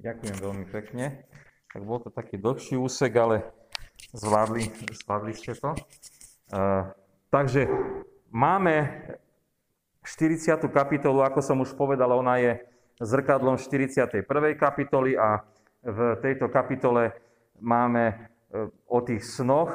Ďakujem veľmi pekne. Tak bol to taký dlhší úsek, ale zvládli, zvládli ste to. Uh, takže máme 40. kapitolu, ako som už povedal, ona je zrkadlom 41. kapitoly a v tejto kapitole máme e, o tých snoch,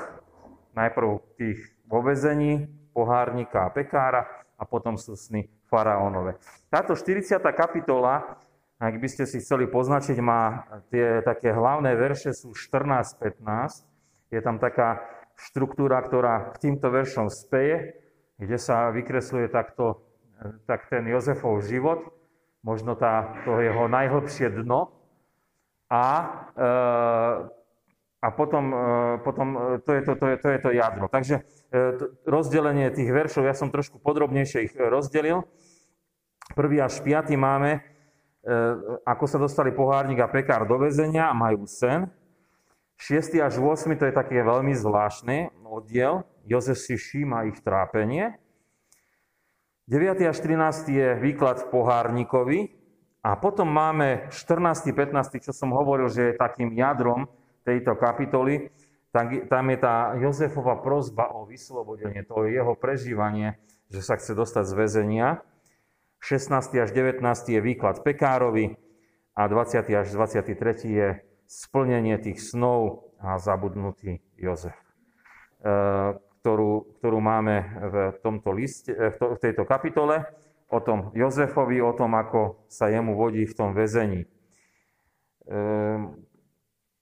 najprv tých vo vezení, pohárnika a pekára a potom sú sny faraónové. Táto 40. kapitola ak by ste si chceli poznačiť, má tie také hlavné verše sú 14-15. Je tam taká štruktúra, ktorá k týmto veršom speje, kde sa vykresluje takto, tak ten Jozefov život, možno tá, to jeho najhlbšie dno. A, e, a potom, e, potom to, je to, to, je, to je to jadro. Takže e, rozdelenie tých veršov, ja som trošku podrobnejšie ich rozdelil. Prvý až piatý máme E, ako sa dostali pohárnik a pekár do väzenia a majú sen. 6. až 8. to je také veľmi zvláštny oddiel. Jozef si všíma ich trápenie. 9. až 13. je výklad pohárnikovi. A potom máme 14. 15. čo som hovoril, že je takým jadrom tejto kapitoly. Tam je tá Jozefova prozba o vyslobodenie, to je jeho prežívanie, že sa chce dostať z väzenia. 16. až 19. je výklad Pekárovi a 20. až 23. je splnenie tých snov a zabudnutý Jozef, e, ktorú, ktorú máme v, tomto liste, e, v tejto kapitole o tom Jozefovi, o tom, ako sa jemu vodí v tom väzení. Um,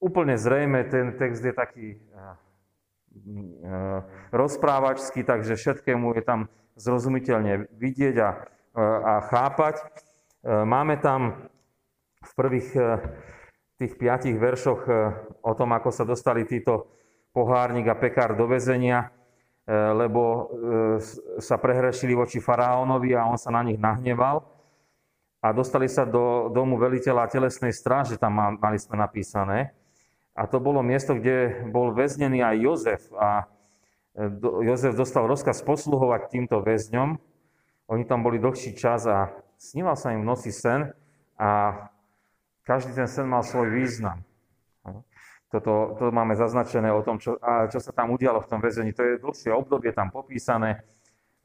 úplne zrejme ten text je taký uh, uh, rozprávačský, takže všetkému je tam zrozumiteľne vidieť a a chápať. E, máme tam v prvých e, tých piatich veršoch e, o tom, ako sa dostali títo pohárnik a pekár do väzenia, lebo sa prehrešili voči faraónovi a on sa na nich nahneval. A dostali sa do domu veliteľa telesnej stráže, tam mali sme napísané. A to bolo miesto, kde bol väznený aj Jozef. A Jozef dostal rozkaz posluhovať týmto väzňom, oni tam boli dlhší čas a sníval sa im v noci sen a každý ten sen mal svoj význam. Toto, to máme zaznačené o tom, čo, a čo sa tam udialo v tom väzení. To je dlhšie obdobie tam popísané,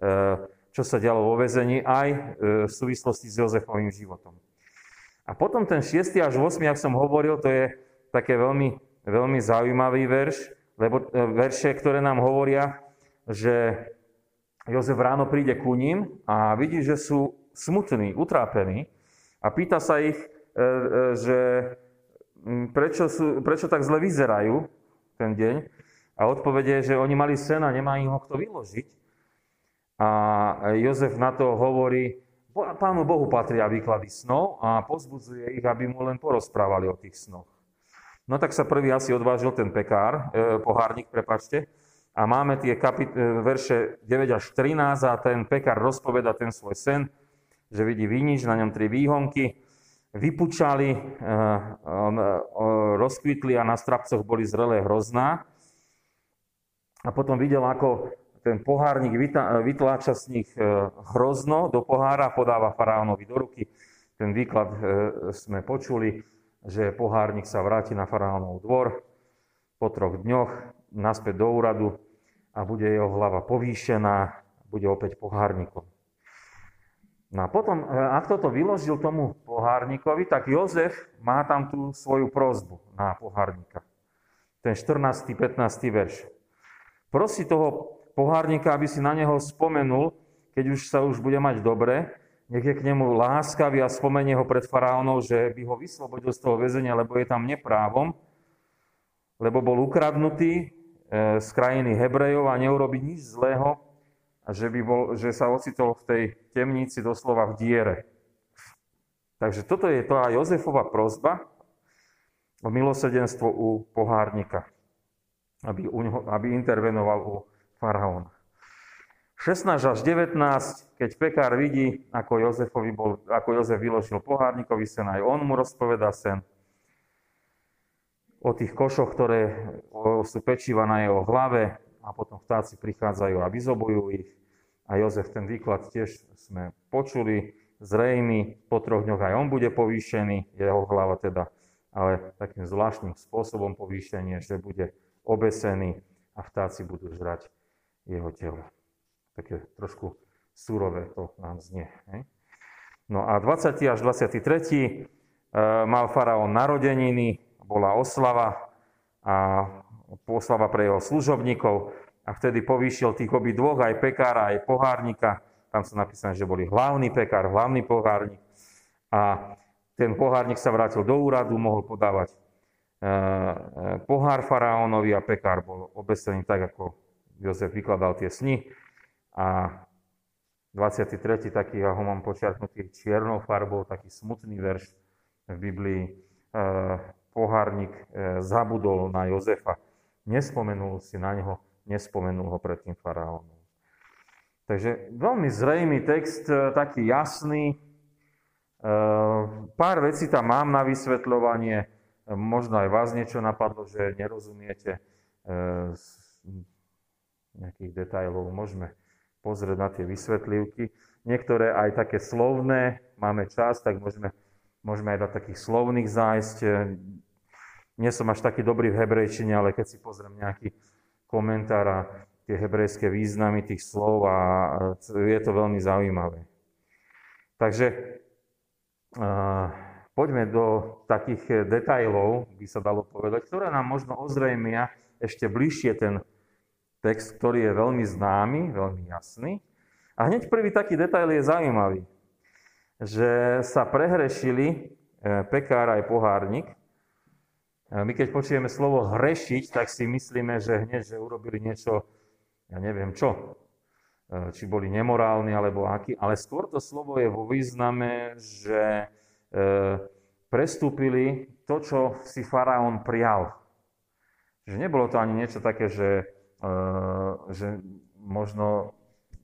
e, čo sa dialo vo väzení, aj e, v súvislosti s Jozefovým životom. A potom ten 6. až 8. ak som hovoril, to je také veľmi, veľmi zaujímavý verš, lebo e, verše, ktoré nám hovoria, že Jozef ráno príde ku ním a vidí, že sú smutní, utrápení a pýta sa ich, e, e, že prečo, sú, prečo tak zle vyzerajú ten deň. A odpovede že oni mali sen a nemá im ho kto vyložiť. A Jozef na to hovorí, Pánu Bohu patria výklady snov a pozbudzuje ich, aby mu len porozprávali o tých snoch. No tak sa prvý asi odvážil ten pekár, e, pohárnik, prepačte, a máme tie kapit- e, verše 9 až 13 a ten pekár rozpoveda ten svoj sen, že vidí vinič, na ňom tri výhonky, vypučali, e, e, rozkvitli a na strapcoch boli zrelé hrozná. A potom videl, ako ten pohárnik vytláča z nich hrozno do pohára podáva faraónovi do ruky. Ten výklad sme počuli, že pohárnik sa vráti na faraónov dvor po troch dňoch naspäť do úradu a bude jeho hlava povýšená, bude opäť pohárnikom. No a potom, e, ak toto vyložil tomu pohárnikovi, tak Jozef má tam tú svoju prozbu na pohárnika. Ten 14. 15. verš. Prosí toho pohárnika, aby si na neho spomenul, keď už sa už bude mať dobre, nech je k nemu láskavý a spomenie ho pred faraónom, že by ho vyslobodil z toho väzenia, lebo je tam neprávom, lebo bol ukradnutý, z krajiny Hebrejov a neurobiť nič zlého, že, by bol, že sa ocitol v tej temnici doslova v diere. Takže toto je to aj Jozefova prozba o milosrdenstvo u pohárnika, aby, u neho, aby intervenoval u faraóna. 16 až 19, keď pekár vidí, ako, Jozefovi bol, ako Jozef vyložil pohárnikovi sen, aj on mu rozpoveda sen o tých košoch, ktoré sú pečiva na jeho hlave a potom vtáci prichádzajú a vyzobujú ich. A Jozef ten výklad tiež sme počuli, zrejmy, po troch dňoch aj on bude povýšený, jeho hlava teda ale takým zvláštnym spôsobom povýšenie, že bude obesený a vtáci budú žrať jeho telo. Také trošku surové to nám znie. Hej? No a 20. až 23. E, mal faraón narodeniny, bola oslava a oslava pre jeho služobníkov a vtedy povýšil tých obi dvoch, aj pekára, aj pohárnika. Tam sa napísané, že boli hlavný pekár, hlavný pohárnik. A ten pohárnik sa vrátil do úradu, mohol podávať Eh, eh, pohár faraónovi a pekár bol obesený tak, ako Jozef vykladal tie sny. A 23. taký, ja ho mám počiarknutý čiernou farbou, taký smutný verš v Biblii. Pohárnik zabudol na Jozefa. Nespomenul si na neho, nespomenul ho pred tým faraónom. Takže veľmi zrejmý text, taký jasný. Pár vecí tam mám na vysvetľovanie. Možno aj vás niečo napadlo, že nerozumiete z e, nejakých detajlov. Môžeme pozrieť na tie vysvetlivky. Niektoré aj také slovné, máme čas, tak môžeme, môžeme aj do takých slovných zájsť. E, nie som až taký dobrý v hebrejčine, ale keď si pozriem nejaký komentár a tie hebrejské významy tých slov a je to veľmi zaujímavé. Takže Poďme do takých eh, detajlov, by sa dalo povedať, ktoré nám možno ozrejmia ešte bližšie ten text, ktorý je veľmi známy, veľmi jasný. A hneď prvý taký detail je zaujímavý, že sa prehrešili eh, pekár aj pohárnik. My keď počujeme slovo hrešiť, tak si myslíme, že hneď, že urobili niečo, ja neviem čo, či boli nemorálni alebo aký, ale skôr to slovo je vo význame, že E, prestúpili to, čo si faraón prijal. Že nebolo to ani niečo také, že, e, že možno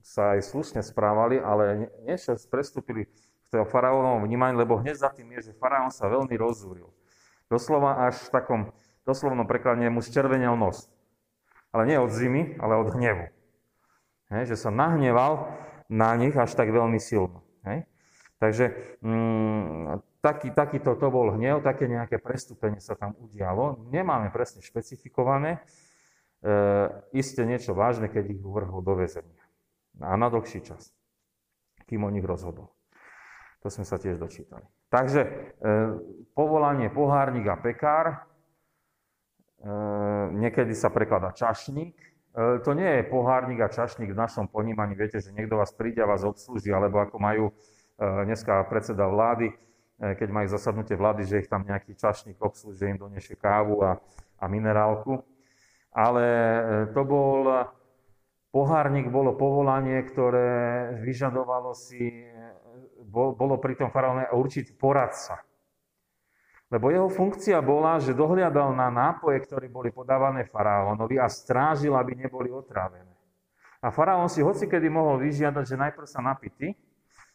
sa aj slušne správali, ale niečo prestúpili v toho faraónovom vnímaní, lebo hneď za tým je, že faraón sa veľmi rozúril. Doslova až v takom doslovnom preklade mu zčervenil nos. Ale nie od zimy, ale od hnevu. Hej, že sa nahneval na nich až tak veľmi silno. Hej. Takže mm, taký, takýto to bol hnev, také nejaké prestúpenie sa tam udialo. Nemáme presne špecifikované. E, isté niečo vážne, keď ich uvrhol do väzenia. A na dlhší čas, kým o nich rozhodol. To sme sa tiež dočítali. Takže e, povolanie pohárnik a pekár, e, niekedy sa prekladá čašník. E, to nie je pohárnik a čašník v našom ponímaní. Viete, že niekto vás príde a vás obslúži, alebo ako majú dneska predseda vlády, keď majú zasadnutie vlády, že ich tam nejaký čašník obslúži, im doniesie kávu a, a minerálku. Ale to bol, pohárnik bolo povolanie, ktoré vyžadovalo si, bolo pri tom faraóne určitý poradca. Lebo jeho funkcia bola, že dohliadal na nápoje, ktoré boli podávané faraónovi a strážil, aby neboli otrávené. A faraón si hocikedy mohol vyžiadať, že najprv sa napity,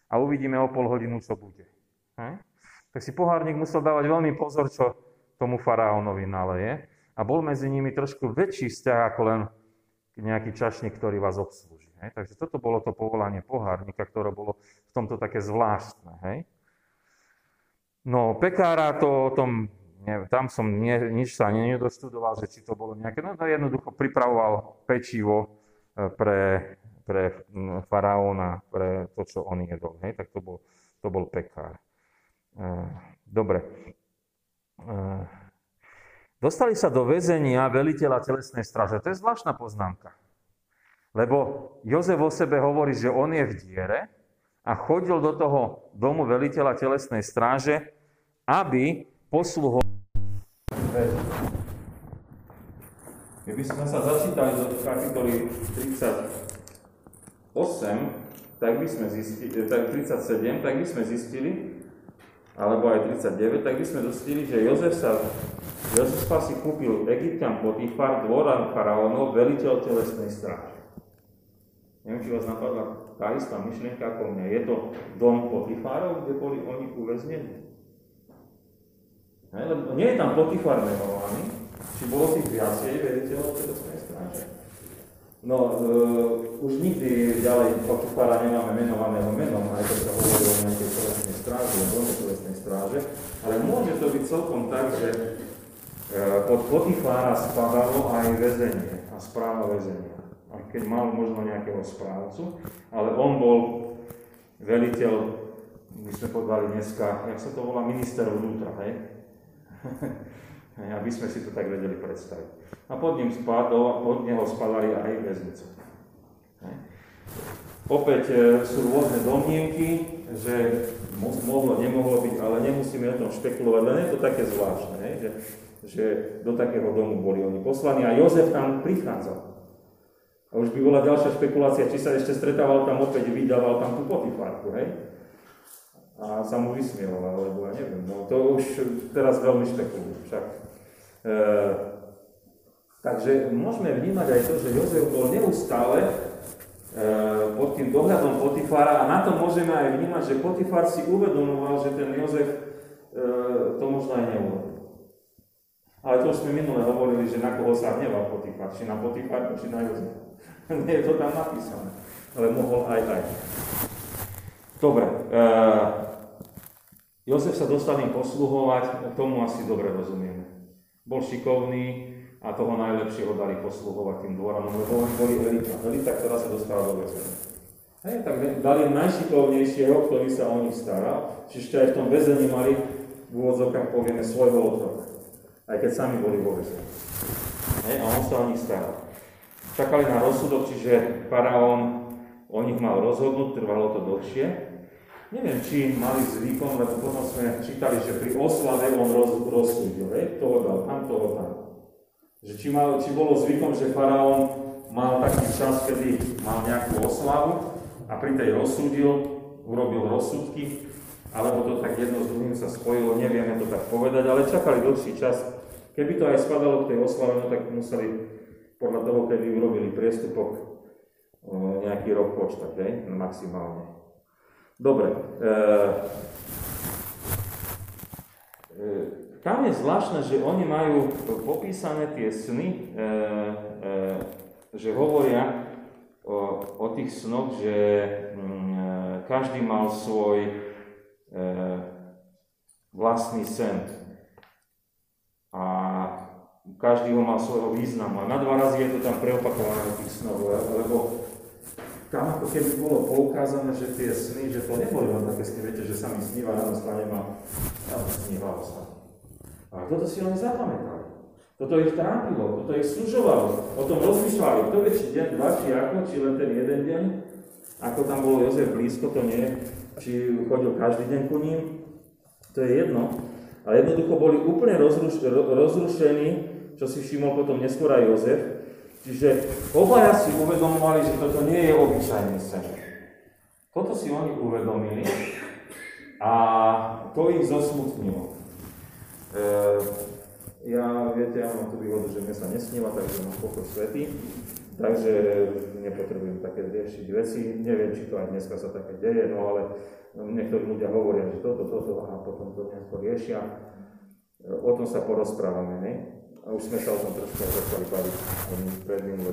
a uvidíme o pol hodinu, čo bude. Hm? Tak si pohárnik musel dávať veľmi pozor, čo tomu faraónovi naleje. A bol medzi nimi trošku väčší vzťah ako len nejaký čašník, ktorý vás obslúži. Hej? Takže toto bolo to povolanie pohárnika, ktoré bolo v tomto také zvláštne. Hej? No, pekára to o tom, neviem, tam som nie, nič sa nedoštudoval, že či to bolo nejaké, no, no jednoducho pripravoval pečivo e, pre pre faraóna, pre to, čo on jedol. Hej? Tak to bol, to bol pekár. E, dobre. E, dostali sa do väzenia veliteľa telesnej straže. To je zvláštna poznámka. Lebo Jozef o sebe hovorí, že on je v diere a chodil do toho domu veliteľa telesnej stráže, aby posluhoval Keby sme sa začítali do kapitoly 30, 8, tak by sme zistili, eh, tak 37, tak by sme zistili, alebo aj 39, tak by sme zistili, že Jozef sa, Jozef si kúpil Egyptian Potifar, dvora faraónov, veliteľ telesnej stráže. Neviem, či vás napadla tá istá myšlienka ako mňa. Je to dom Potifárov, kde boli oni uväznení? nie je tam Potifar menovaný, či bolo tých viacej veliteľov telesnej stráže. No, uh, už nikdy ďalej Potifara nemáme menovaného menom, aj keď sa hovorí o nejakej telesnej stráži, o dome telesnej stráže, ale môže to byť celkom tak, že uh, pod Potifára spadalo aj väzenie a správa väzenia. Keď mal možno nejakého správcu, ale on bol veliteľ, my sme povedali dneska, jak sa to volá, minister vnútra, hej? aby sme si to tak vedeli predstaviť. A pod, ním spadol, pod neho spadali aj väznice. Opäť e, sú rôzne domnienky, že mohlo, nemohlo byť, ale nemusíme o tom špekulovať, len je to také zvláštne, ne? Že, že do takého domu boli oni poslaní a Jozef tam prichádzal. A už by bola ďalšia špekulácia, či sa ešte stretával tam opäť, vydával tam tú potifárku, hej? A sa mu vysmieval, alebo ja neviem, no to už teraz veľmi špekulujú však. E, takže môžeme vnímať aj to, že Jozef bol neustále e, pod tým dohľadom Potifára a na to môžeme aj vnímať, že Potifár si uvedomoval, že ten Jozef e, to možno aj neurobil. Ale to sme minule hovorili, že na koho sa hneval Potifár, či na Potifár, či na Jozef. Nie je to tam napísané, ale mohol aj aj. Dobre, e, Jozef sa dostal im posluhovať, tomu asi dobre rozumieme bol šikovný a toho najlepšieho dali posluhovať tým dvoranom, lebo oni boli elita, elita, ktorá sa dostala do väzenia. Hej, tak dali najšikovnejšieho, ktorý sa o nich staral, čiže aj v tom väzení mali v úvodzovkách povieme svojho otroka, aj keď sami boli vo väzení. Hej, a on sa o nich staral. Čakali na rozsudok, čiže faraón o nich mal rozhodnúť, trvalo to dlhšie, Neviem, či mali zvykom, lebo potom sme čítali, že pri oslave on roz, rozsúdil, hej, toho dal tam, toho tam. Že či, mal, či bolo zvykom, že faraón mal taký čas, kedy mal nejakú oslavu a pri tej rozsúdil, urobil rozsudky, alebo to tak jedno s druhým sa spojilo, nevieme to tak povedať, ale čakali dlhší čas. Keby to aj spadalo k tej oslave, no tak museli podľa toho, kedy urobili priestupok, nejaký rok počtať, hej, maximálne. Dobre. E, e, tam je zvláštne, že oni majú popísané tie sny, e, e, že hovoria o, o tých snoch, že mm, e, každý mal svoj e, vlastný sen. A každý ho mal svojho významu. A na dva razy je to tam preopakované v tých snoch, lebo tam ako keby bolo poukázané, že tie sny, že to neboli len také sny, viete, že sa mi sníva, ráno stane ma, ja snívalo sa. A toto si oni zapamätali. Toto ich trápilo, toto ich služovalo, o tom rozmýšľali, kto vie, či deň, dva, či ako, či len ten jeden deň, ako tam bol Jozef blízko, to nie, či chodil každý deň ku ním, to je jedno. Ale jednoducho boli úplne rozruš- rozrušení, čo si všimol potom neskôr aj Jozef, Čiže obaja si uvedomovali, že toto nie je obyčajný sen. Toto si oni uvedomili a to ich zosmutnilo. E, ja, viete, ja mám tu výhodu, že mne sa nesníva, takže mám pokoj svetý, takže nepotrebujem také riešiť veci. Neviem, či to aj dneska sa také deje, no ale niektorí ľudia hovoria, že toto, toto a potom to nejako riešia. O tom sa porozprávame, ne? A už sme sa o tom trošku začali baviť pred minulé.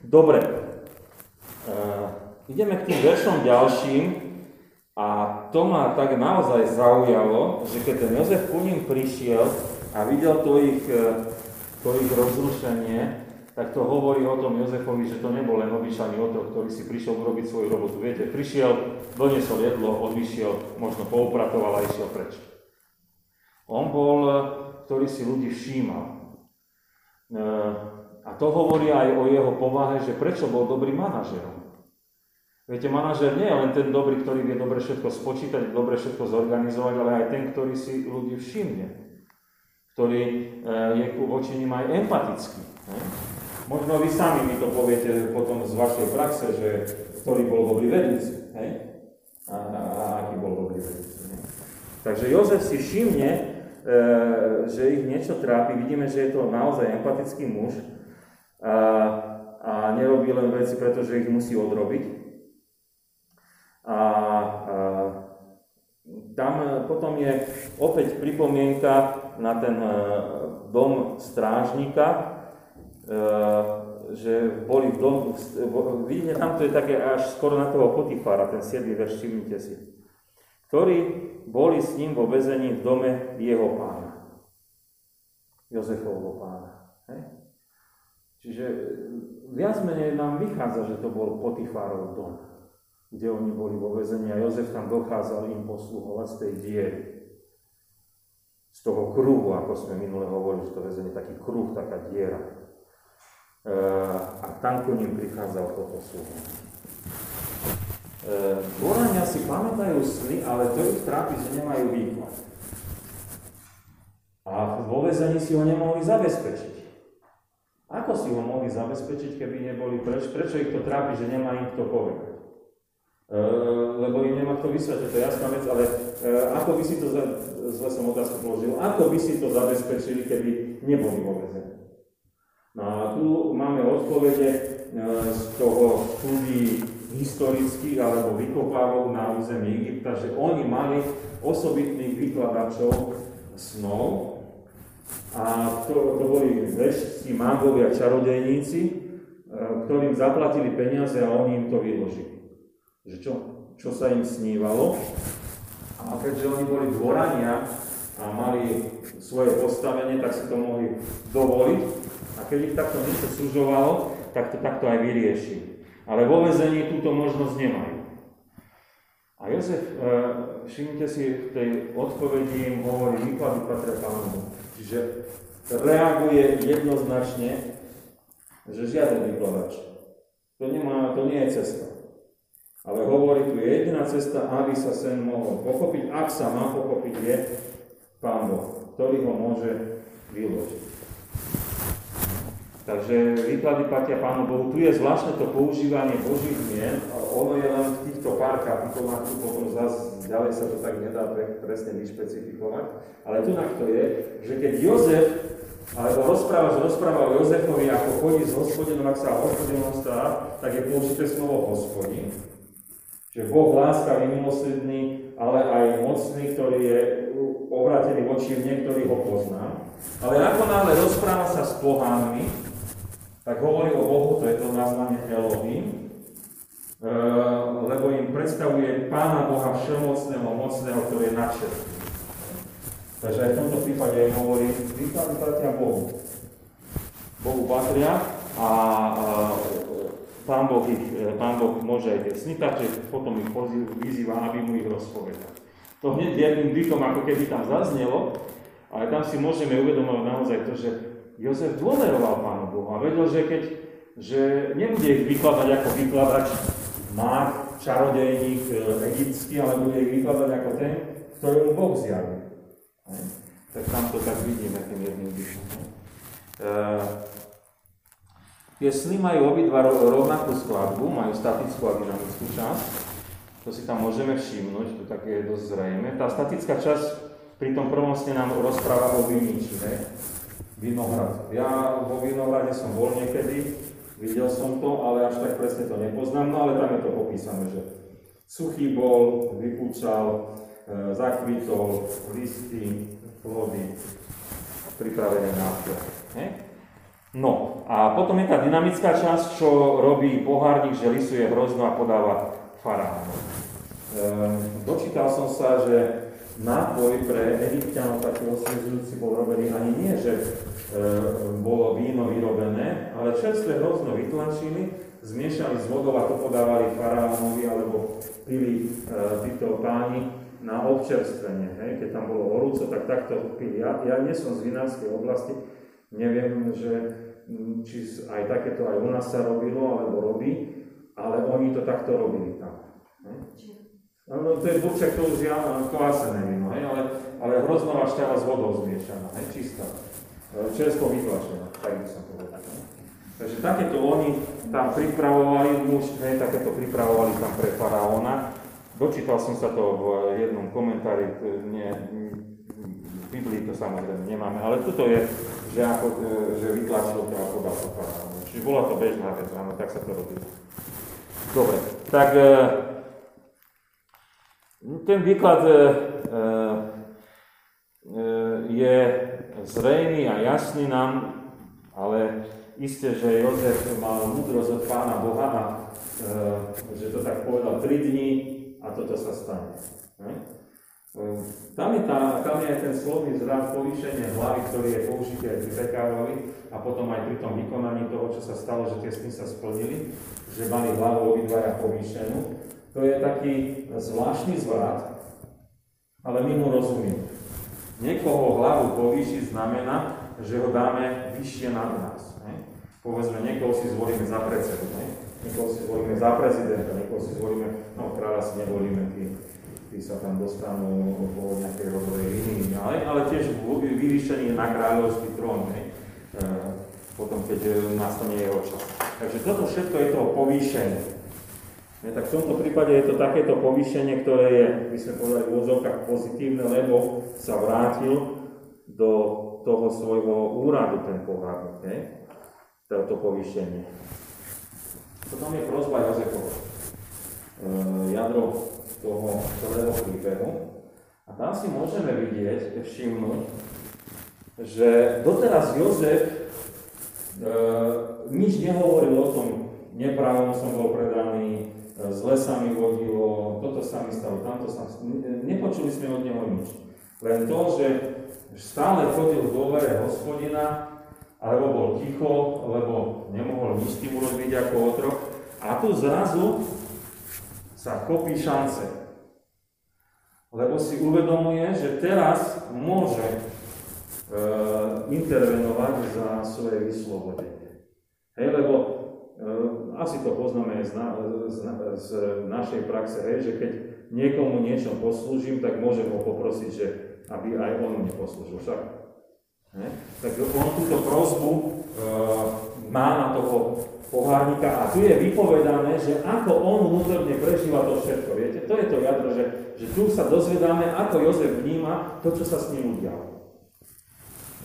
Dobre, uh, ideme k tým veršom ďalším a to ma tak naozaj zaujalo, že keď ten Jozef ku ním prišiel a videl to ich, e, to ich rozrušenie, tak to hovorí o tom Jozefovi, že to nebol len obyčajný otrok, ktorý si prišiel urobiť svoju robotu. Viete, prišiel, doniesol jedlo, odišiel, možno poupratoval a išiel preč. On bol ktorý si ľudí všímal. E, a to hovorí aj o jeho povahe, že prečo bol dobrý manažerom. Viete, manažer nie je len ten dobrý, ktorý vie dobre všetko spočítať, dobre všetko zorganizovať, ale aj ten, ktorý si ľudí všimne. Ktorý e, je voči ním aj empatický. Možno vy sami mi to poviete potom z vašej praxe, že ktorý bol dobrý vedúci. A, a, a aký bol dobrý vedúci. Takže Jozef si všimne, E, že ich niečo trápi. Vidíme, že je to naozaj empatický muž a, a nerobí len veci, pretože ich musí odrobiť. A, a tam potom je opäť pripomienka na ten e, dom strážnika, e, že boli v domu, vidíte, tam to je také až skoro na toho Potifára, ten 7. verš, všimnite si, ktorí boli s ním vo vezení v dome jeho pána. Jozefovho pána. Hej? Čiže viac menej nám vychádza, že to bol Potifárov dom, kde oni boli vo vezení a Jozef tam dochádzal im posluhovať z tej diery. Z toho kruhu, ako sme minule hovorili, že to väzenie taký kruh, taká diera. E, a tam ku ním prichádzal toto slovo. Dvorania si pamätajú sny, ale to ich trápi, že nemajú výklad. A vo vezení si ho nemohli zabezpečiť. Ako si ho mohli zabezpečiť, keby neboli preč? Prečo ich to trápi, že nemá im kto povedať? E, lebo im nemá kto vysvetliť, to je jasná vec, ale e, ako by si to, zle som otázku položil, ako by si to zabezpečili, keby neboli vo vezení? No a tu máme odpovede e, z toho štúdií historických alebo vykopávok na území Egypta, že oni mali osobitných vykladačov snov, a to, to boli vešti, mágovia, čarodejníci, e, ktorým zaplatili peniaze a oni im to vyložili. Že čo, čo sa im snívalo. A keďže oni boli dvorania a mali svoje postavenie, tak si to mohli dovoliť. A keď ich takto niečo súžovalo, tak to takto aj vyriešili. Ale vo vezení túto možnosť nemajú. A Jozef, e, všimnite si, v tej odpovedi im hovorí, výklady patria pánu. Čiže reaguje jednoznačne, že žiaden vykladač. To, nemá, to nie je cesta. Ale hovorí, tu je jediná cesta, aby sa sen mohol pochopiť. Ak sa má pochopiť, je Pán Boh, ktorý ho môže vyložiť. Takže výklady platia Pánu Bohu. Tu je zvláštne to používanie Božích mien. Ono je len v týchto pár kapitolách, tu potom zase ďalej sa to tak nedá presne vyšpecifikovať. Ale tu na to je, že keď Jozef, alebo rozpráva, rozpráva o Jozefovi, ako chodí s hospodinom, ak sa hospodinom stáva, tak je použité slovo hospodin. Že Boh láska milosrdný, ale aj mocný, ktorý je obrátený voči niektorý ho pozná. Ale ako náhle rozpráva sa s pohánmi, tak hovorí o Bohu, to je to nazvanie Elohim, Eh, lebo im predstavuje Pána Boha všemocného, mocného, ktorý je nadšený. Takže aj v tomto prípade aj hovorí, výklady platia Bohu. Bohu patria a, Pán Boh, ich, eh, Pán boh môže aj tie sny, takže potom ich vyzýva, aby mu ich rozpovedal. To hneď jedným dýchom, ako keby tam zaznelo, ale tam si môžeme uvedomovať naozaj to, že Jozef dôveroval Pánu Bohu a vedel, že keď že nebude ich vykladať ako vykladač má čarodejník e, egyptský, ale bude ich vykladať ako ten, ktorému Boh zjaví. Tak tam to tak vidíme tým jedným dyšom. E, tie sny majú obidva rovnakú skladbu, majú statickú a dynamickú časť. To si tam môžeme všimnúť, to také je dosť zrejme. Tá statická časť pri tom prvom sne nám rozpráva o viničine, vinohrad. Ja vo vinohrade som bol niekedy, Videl som to, ale až tak presne to nepoznám, no ale tam je to popísané, že suchý bol, vypúčal, e, zakvitol, listy, plody, pripravené na No a potom je tá dynamická časť, čo robí pohárnik, že lisuje hrozno a podáva faraónu. E, dočítal som sa, že nápoj pre egyptianov taký osviežujúci bol robený ani nie, že bolo víno vyrobené, ale čerstvé hrozno vytlačili, zmiešali s vodou a to podávali faraónovi alebo pili e, títo páni na občerstvenie. Hej? Keď tam bolo horúco, tak takto pili. Ja, ja nie som z vinárskej oblasti, neviem, že, či aj takéto aj u nás sa robilo alebo robí, ale oni to takto robili tam. Hej? No, no to je buček, to už ja kvásené víno, hej, ale, ale hroznová šťava s vodou zmiešaná, hej, čistá. E, čerstvo vytlačená, tak by som povedal. Takže takéto oni tam pripravovali, muž, hej, takéto pripravovali tam pre faraóna. Dočítal som sa to v jednom komentári, nie, v Biblii to samozrejme nemáme, ale toto je, že, ako, e, že vytlačil to a podal to faraóna. Čiže bola to bežná vec, áno, tak sa to robí. Dobre, tak e, ten výklad e, e, e, je zrejný a jasný nám, ale isté, že Jozef mal múdrosť od pána Boha a e, že to tak povedal 3 dní a toto sa stane. Ne? Tam je, tá, tam je ten slovný zrad povýšenie hlavy, ktorý je použitý aj pri Pekárovi a potom aj pri tom vykonaní toho, čo sa stalo, že tie sny sa splnili, že mali hlavu obidvaja povýšenú. To je taký zvláštny zvrat, ale my mu rozumieme. Niekoho hlavu povýšiť znamená, že ho dáme vyššie nad nás. Ne? Povedzme, niekoho si zvolíme za predsedu, ne? niekoho si zvolíme za prezidenta, niekoho si zvolíme, no kráľa si nevolíme, tí tí sa tam dostanú po nejakej rodovej línii, ale, ale tiež vyvýšenie na kráľovský trón, ne? E, potom keď e, nastane jeho čas. Takže toto všetko je to povýšenie. Ne, tak v tomto prípade je to takéto povýšenie, ktoré je, by sme povedali, v úzovkách pozitívne, lebo sa vrátil do toho svojho úradu ten pohľadník, ne? toto povýšenie. Potom je prozba Jozefova. E, jadro toho celého príbehu. A tam si môžeme vidieť, všimnúť, že doteraz Jozef e, nič nehovoril o tom, nepravom som bol predaný, e, zle sa mi vodilo, toto sa mi stalo, tamto sa mi Nepočuli sme od neho nič. Len to, že stále chodil v dôvere hospodina, alebo bol ticho, lebo nemohol nič tým urobiť ako otrok. A tu zrazu sa kopí šance. Lebo si uvedomuje, že teraz môže e, intervenovať za svoje vyslobodenie. Hej, lebo e, asi to poznáme z, na, z, z našej praxe, hej, že keď niekomu niečo poslúžim, tak môžem ho poprosiť, že aby aj on mi poslúžil. Však Ne? Tak on túto prozbu e, má na toho pohárnika a tu je vypovedané, že ako on vnútorne prežíva to všetko. Viete, to je to jadro, že, že tu sa dozvedáme, ako Jozef vníma to, čo sa s ním udialo.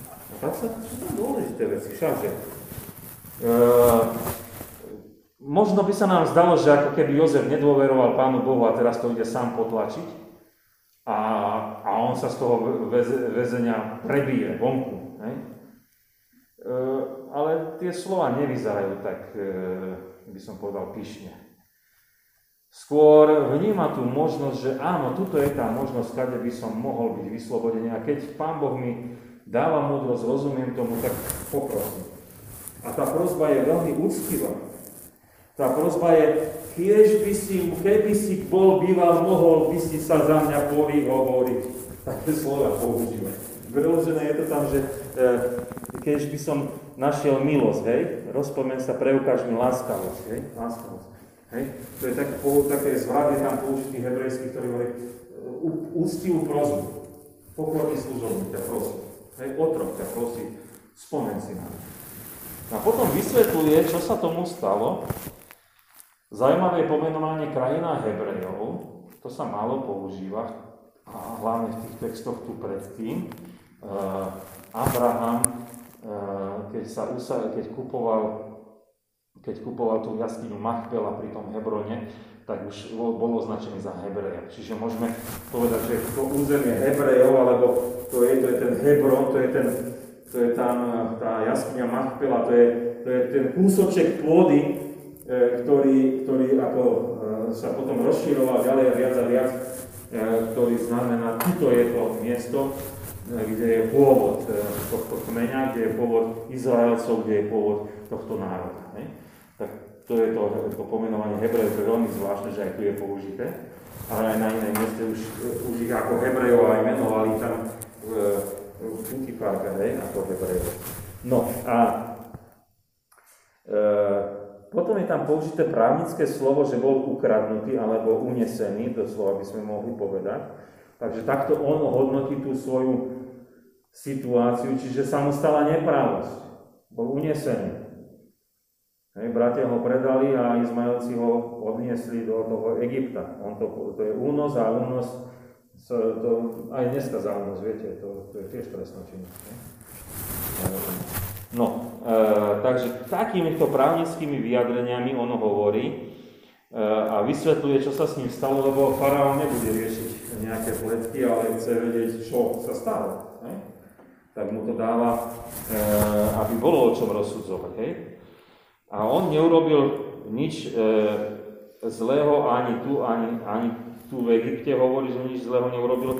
A tak sa sú dôležité veci, všakže. E, možno by sa nám zdalo, že ako keby Jozef nedôveroval Pánu Bohu a teraz to ide sám potlačiť, a, a on sa z toho väzenia prebíje vonku. Ne? E, ale tie slova nevyzerajú tak, e, by som povedal, pyšne. Skôr vníma tú možnosť, že áno, tuto je tá možnosť, kade by som mohol byť vyslobodený. A keď Pán Boh mi dáva múdrosť, rozumiem tomu, tak poprosím. A tá prozba je veľmi úctivá. Tá prozba je, Kiež by si, keby si bol býval, mohol by si sa za mňa povyhovoriť. Také slova používať. Preložené je to tam, že e, keď by som našiel milosť, hej, rozpomen sa, preukáž mi láskavosť, hej, láskavosť. Hej. To je také, také zvrat, tam použitý hebrejský, ktorý hovorí úctivú prozbu. Pokorný služobník ťa prosí. Hej, otrok ťa prosí, spomen si na A potom vysvetľuje, čo sa tomu stalo, Zajímavé pomenovanie krajina Hebrejov, to sa málo používa, a hlavne v tých textoch tu predtým. Uh, Abraham, uh, keď, sa usa- keď kupoval keď kupoval tú jaskyňu Machpela pri tom Hebrone, tak už bol označený za Hebreja. Čiže môžeme povedať, že to územie Hebrejov, alebo to je, to je ten Hebron, to je, ten, to je tam tá jaskyňa Machpela, to je, to je ten kúsoček pôdy, ktorý, ktorý ako e, sa potom rozširoval ďalej viac a viac, e, ktorý znamená, tuto je to miesto, kde je pôvod tohto kmeňa, kde je pôvod Izraelcov, kde je pôvod tohto národa. Ne? Tak to je to, to pomenovanie Hebrejov, to je veľmi zvláštne, že aj tu je použité, ale aj na inej mieste už, už ich ako Hebrejov aj menovali tam v, v Putiparka, ako Hebrejov. No a e, potom je tam použité právnické slovo, že bol ukradnutý alebo unesený, to slovo by sme mohli povedať. Takže takto on hodnotí tú svoju situáciu, čiže sa mu stala neprávosť. Bol unesený. Hej, bratia ho predali a Izmaelci ho odniesli do toho Egypta. On to, to je únos a únos, to, aj dneska za únos, viete, to, to je tiež trestná činnosť. No, takže takýmito právnickými vyjadreniami on hovorí e, a vysvetľuje, čo sa s ním stalo, lebo faraón nebude riešiť nejaké pletky, ale chce vedieť, čo sa stalo. Ne? tak mu to dáva, e, aby bolo o čom rozsudzovať. Hej? A on neurobil nič e, zlého ani tu, ani, ani tu v Egypte, hovorí, že nič zlého neurobil.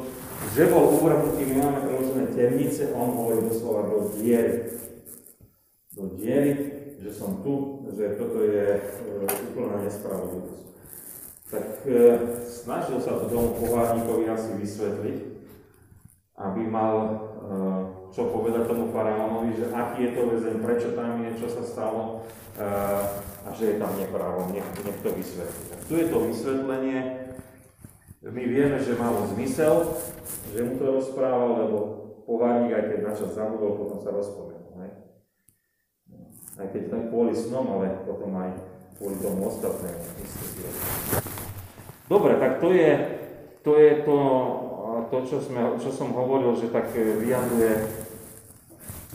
Že bol uvrhnutý, my máme preložené temnice, on hovorí doslova do diery. Do diery, že som tu, že toto je e, úplná nespravodlivosť. Tak e, snažil sa to tomu pohárnikovi asi vysvetliť, aby mal e, čo povedať tomu faraónovi, že aký je to väzeň, prečo tam je, čo sa stalo e, a že je tam neprávo, nech, nech to vysvetlí. Tak tu je to vysvetlenie, my vieme, že malo zmysel, že mu to rozprával, lebo pohárnik, aj keď načas zabudol, potom sa rozpomenul. Aj keď len kvôli snom, ale potom aj kvôli tomu ostatnému. Dobre, tak to je to, je to, to čo, sme, čo som hovoril, že tak vyjadruje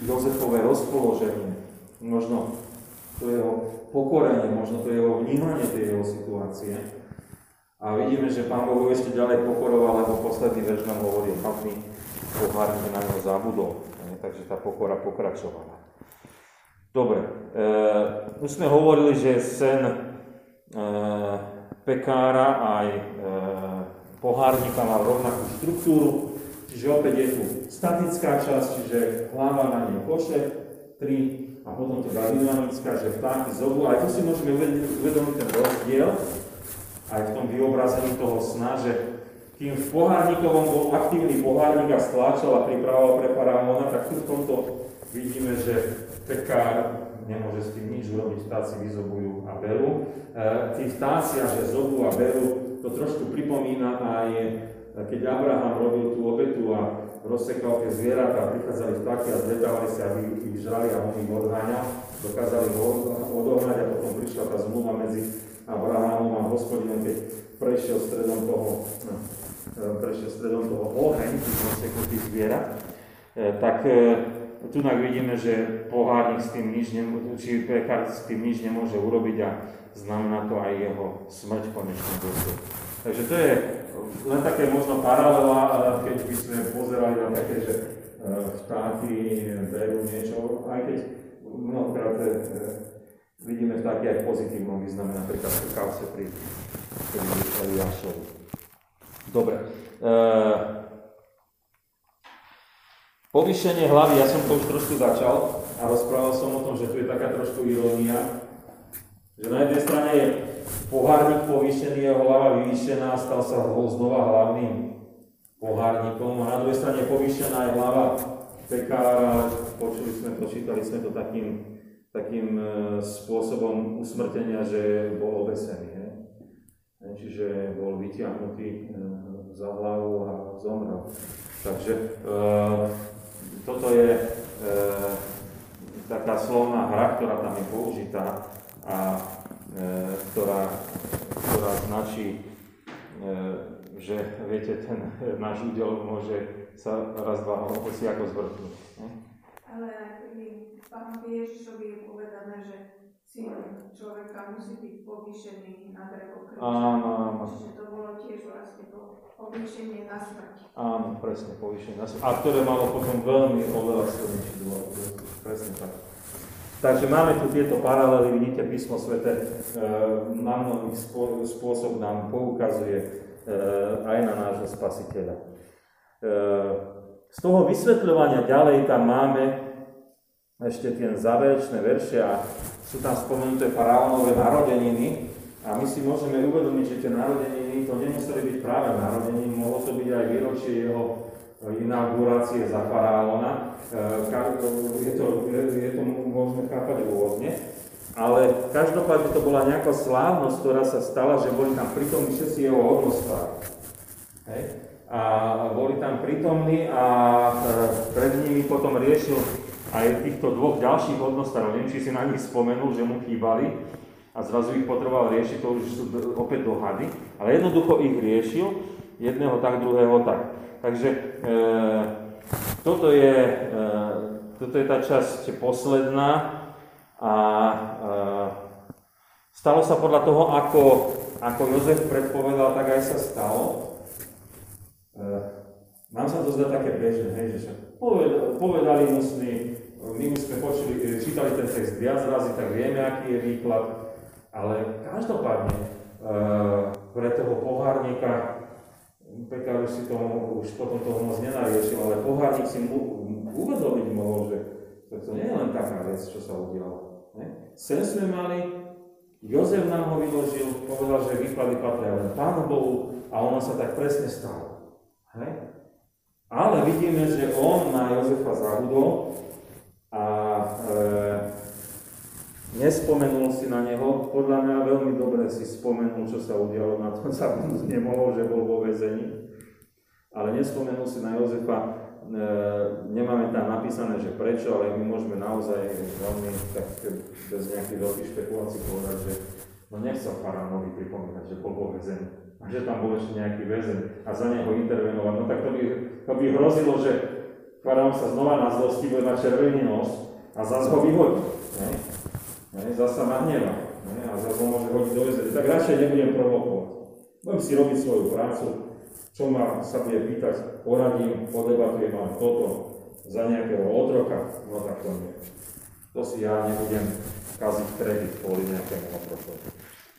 Jozefové rozpoloženie. Možno to jeho pokorenie, možno to jeho vnímanie tej jeho situácie. A vidíme, že Pán Boh ešte ďalej pokoroval, lebo posledný verš nám hovorí, hlavný pohárnik na neho zabudol. Takže tá pokora pokračovala. Dobre, e, sme hovorili, že sen e, pekára aj e, pohárnika mal rovnakú štruktúru, čiže opäť je tu statická časť, čiže hlava na nej koše, tri a potom to dynamická, že vtáky zobu, aj tu si môžeme uvedomiť ten rozdiel, aj v tom vyobrazení toho sna, že kým v pohárnikovom bol aktívny pohárnik a stláčal a pripravoval pre faraóna, tak tu v tomto vidíme, že pekár nemôže s tým nič urobiť, vtáci vyzobujú a berú. E, tí vtáci že zobu a berú, to trošku pripomína aj keď Abraham robil tú obetu a rozsekal tie zvieratá, prichádzali vtáky a zletávali sa, aby ich žrali a on ich odháňal, dokázali ho odohnať a potom prišla tá zmluva medzi Abrahamom a hospodinom, keď prešiel stredom toho, no, e, prešiel stredom toho oheň, tých rozseknutých zvierat, e, tak tu vidíme, že pohárnik s tým nič nemôže, či pekár s tým nič nemôže urobiť a znamená to aj jeho smrť v konečnom. Takže to je len také možno paralela, keď by sme pozerali na také, že e, vtáky berú niečo, aj keď mnohokrát vidíme vtáky aj v pozitívnom význame, napríklad v kauce pri, pri. Dobre. E, povýšenie hlavy, ja som to už trošku začal a rozprával som o tom, že tu je taká trošku irónia, že na jednej strane je pohárnik povýšený, jeho hlava vyvýšená, stal sa znova hlavným pohárnikom a na druhej strane povýšená je hlava pekára, počuli sme to, čítali sme to takým, takým e, spôsobom usmrtenia, že bol obesený. He? Čiže bol vyťahnutý e, za hlavu a zomrel. Takže e, toto je e, taká slovná hra, ktorá tam je použitá a e, ktorá, ktorá značí, e, že viete, ten náš údel môže sa raz, dva si ako zvrtnúť. Ale pánovi Ježišovi je povedané, že syn človeka musí byť povýšený na drevo kríža. Áno, áno. Čiže to bolo tiež vlastne to povýšenie na smrť. Áno, presne, povýšenie na smrť. A ktoré malo potom veľmi oveľa silnejší dôvod. Presne tak. Takže máme tu tieto paralely, vidíte, písmo svete e, na mnohých spôsob nám poukazuje e, aj na nášho spasiteľa. E, z toho vysvetľovania ďalej tam máme ešte tie záverečné verše a sú tam spomenuté faraónové narodeniny a my si môžeme uvedomiť, že tie narodeniny to nemuseli byť práve narodeniny, mohlo to byť aj výročie jeho inaugurácie za faraóna. E, je to, je to môžeme chápať rôzne, ale každopádne to bola nejaká slávnosť, ktorá sa stala, že boli tam prítomní všetci jeho hodnostári. A boli tam prítomní a e, pred nimi potom riešil aj týchto dvoch ďalších hodnostárov. Neviem, či si na nich spomenul, že mu chýbali a zrazu ich potreboval riešiť, to už sú opäť dohady, ale jednoducho ich riešil, jedného tak, druhého tak. Takže e, toto, je, e, toto je tá časť posledná a e, stalo sa podľa toho, ako, ako Jozef predpovedal, tak aj sa stalo. E, Nám sa to zdá také bežné, hej, že povedali, povedali musli, my sme počuli, e, čítali ten text viac razy, tak vieme, aký je výklad, ale každopádne e, pre toho pohárnika, Pekár už si tomu, už potom toho moc nenariešil, ale pohárnik si mu, uvedomiť mohol, že to nie je len taká vec, čo sa udiala. Sen sme mali, Jozef nám ho vyložil, povedal, že výklady patria len Pánu Bohu a ono sa tak presne stalo. Hej? Ale vidíme, že on na Jozefa zabudol a e, nespomenul si na neho. Podľa mňa veľmi dobre si spomenul, čo sa udialo na tom zabudnúť nemohol, že bol vo vezení. Ale nespomenul si na Jozefa, e, nemáme tam napísané, že prečo, ale my môžeme naozaj veľmi tak bez nejakých veľkých špekulácií povedať, že no nechcel faraónovi pripomínať, že bol vo vezení a že tam bol ešte nejaký väzeň a za neho intervenovať, no tak to by, to by hrozilo, že faraón sa znova na zlosti bude na červený nos a zase ho vyhodí. Ne? Ne? Zase sa nahneva. Ne? A zase ho môže hodiť do väzenia. Tak radšej nebudem provokovať. Budem si robiť svoju prácu, čo ma sa bude pýtať, poradím, podebatujem vám toto za nejakého otroka, no tak to nie. To si ja nebudem kaziť kredit kvôli nejakému otrokovi.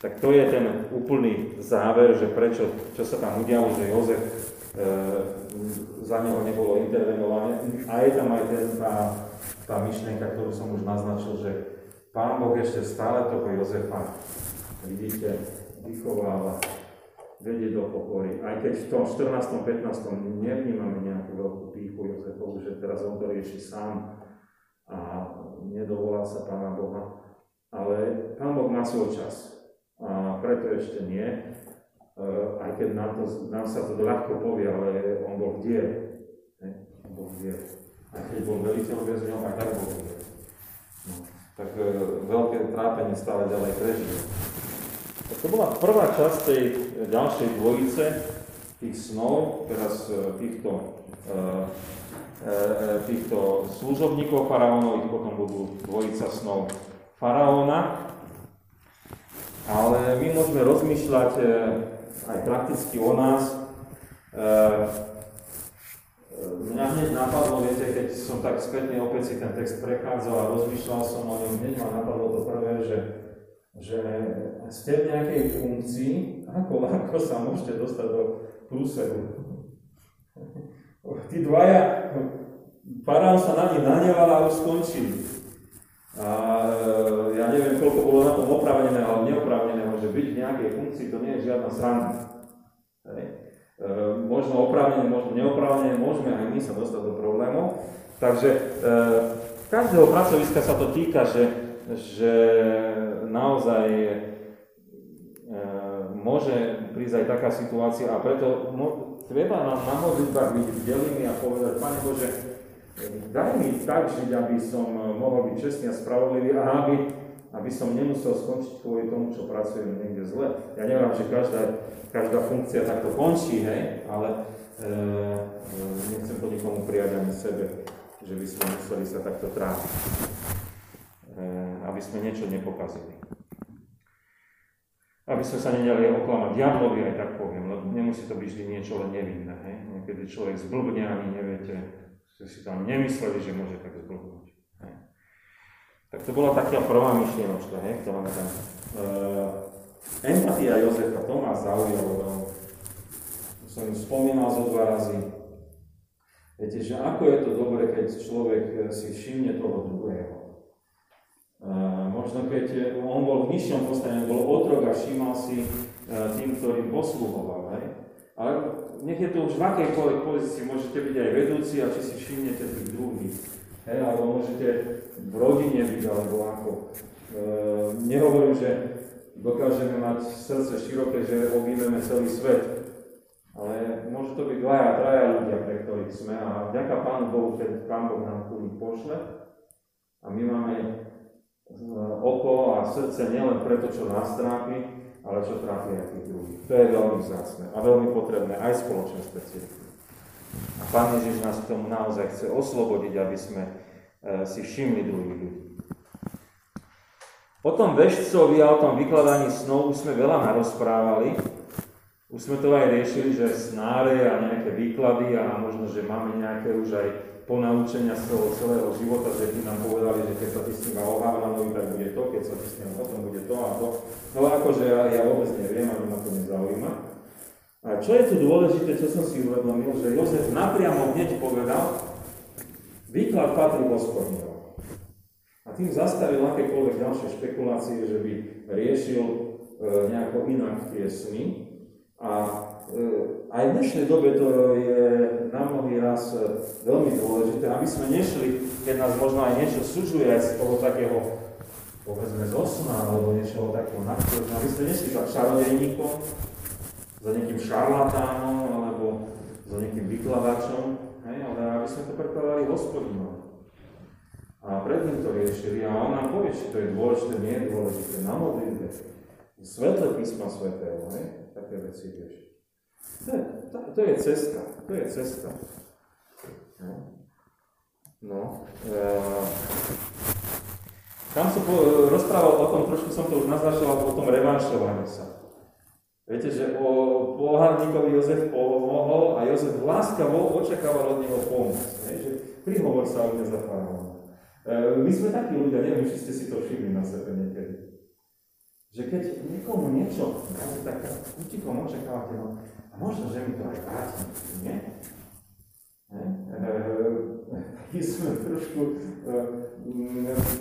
Tak to je ten úplný záver, že prečo, čo sa tam udialo, že Jozef za neho nebolo intervenované. A je tam aj ten, tá, tá myšlienka, ktorú som už naznačil, že Pán Boh ešte stále toho Jozefa, vidíte, vychováva, vedie do pokory. Aj keď v tom 14. 15. nevnímame nejakú veľkú píchu Jozefovu, že teraz on to rieši sám a nedovolá sa Pána Boha. Ale Pán Boh má svoj čas a preto ešte nie, e, aj keď nám, to, nám sa to ľahko povie, ale on bol v On bol v Aj keď bol veliteľ väzňov, aj tak bol v no, tak e, veľké trápenie stále ďalej prežil. Tak to bola prvá časť tej ďalšej dvojice, tých snov, teraz e, týchto, týchto služobníkov faraónov, ich potom budú dvojica snov faraóna, ale my môžeme rozmýšľať aj prakticky o nás. E, e, mňa hneď napadlo, viete, keď som tak spätne opäť si ten text prechádzal a rozmýšľal som o ňom, hneď ma napadlo to prvé, že, že ste v nejakej funkcii, ako, ako sa môžete dostať do prúseru. Tí dvaja, Parán sa na nich nahneval a už skončili. A e, ja neviem, koľko bolo na tom oprávneného alebo neoprávneného, že byť v nejakej funkcii to nie je žiadna sranda. E, možno oprávnene, možno neoprávnene, môžeme aj my sa dostať do problémov. Takže e, každého pracoviska sa to týka, že, že naozaj e, môže prísť aj taká situácia a preto mo, treba nám na modlitbách byť vdelými a povedať, Pane Bože, Daj mi tak žiť, aby som mohol byť čestný a spravodlivý a aby, aby som nemusel skončiť kvôli tomu, čo pracujem niekde zle. Ja neviem, že každá, každá funkcia takto končí, hej, ale e, nechcem to nikomu prijať ani sebe, že by sme museli sa takto trápiť, e, aby sme niečo nepokazili. Aby sme sa nedali oklamať diablovi, aj tak poviem, lebo nemusí to byť vždy niečo len nevinné. Hej? Niekedy človek zblbne, ani neviete, že si tam nemysleli, že môže tak zblbnúť. Tak to bola taká prvá myšlienočka, hej, ktorá tam... Uh, empatia Jozefa, to ma zaujalo veľmi. Som ju spomínal zo dva razy. Viete, že ako je to dobre, keď človek si všimne toho druhého. Uh, možno keď on bol v nižšom postavení, bol otrok a všímal si uh, tým, ktorým posluhoval. Hej? Ale nech je to už v akejkoľvek pozícii, môžete byť aj vedúci a či si všimnete tých druhých. Hej, alebo môžete v rodine byť, alebo ako. E, nehovorím, že dokážeme mať srdce široké, že objímeme celý svet. Ale môže to byť dvaja, traja ľudia, pre ktorých sme. A vďaka Pánu Bohu, keď Pán Boh nám tu pošle. A my máme e, oko a srdce nielen preto, čo nás trápi, ale čo trápi aj tých druhých. To je veľmi vzácne a veľmi potrebné aj v spoločenstve cirkvi. A Pán Ježiš nás k tomu naozaj chce oslobodiť, aby sme e, si všimli druhých ľudí. O tom vešcovi a o tom vykladaní snov už sme veľa narozprávali. Už sme to aj riešili, že snáre a nejaké výklady a možno, že máme nejaké už aj ponaučenia z toho celého života, že by nám povedali, že keď sa ty s tým Abrahanovi, tak bude to, keď sa ty s tým potom bude to a to. No akože ja, ja vôbec neviem, ani ma to nezaujíma. A čo je tu dôležité, čo som si uvedomil, že Jozef napriamo hneď povedal, výklad patrí hospodinovi. A tým zastavil akékoľvek ďalšie špekulácie, že by riešil e, nejako inak tie sny. A e, aj v dnešnej dobe to je na mnohý raz e, veľmi dôležité, aby sme nešli, keď nás možno aj niečo sužuje z toho takého, povedzme, z osna, alebo niečoho takého aby sme nešli za čarodejníkom, za nejakým šarlatánom, alebo za nejakým vykladačom, hej, ale aby sme to prekladali hospodinom. A pred to riešili a on nám povie, či to je dôležité, nie je dôležité, na modlitbe. Svetle písma svetého, ne? také veci vieš. To je, to, to je cesta, to je cesta. No, no e, tam som po, rozprával o tom, trošku som to už naznačoval, o tom revanšovaní sa. Viete, že o pohárnikovi Jozef pomohol a Jozef láskavo očakával od neho pomoc. Že prihovor sa o mňa za E, my sme takí ľudia, neviem, či ste si to všimli na sebe niekedy. Že keď niekomu niečo, tak utikom očakávate, no, a možno, že mi to aj vráti, nie? E, taký sme trošku, e,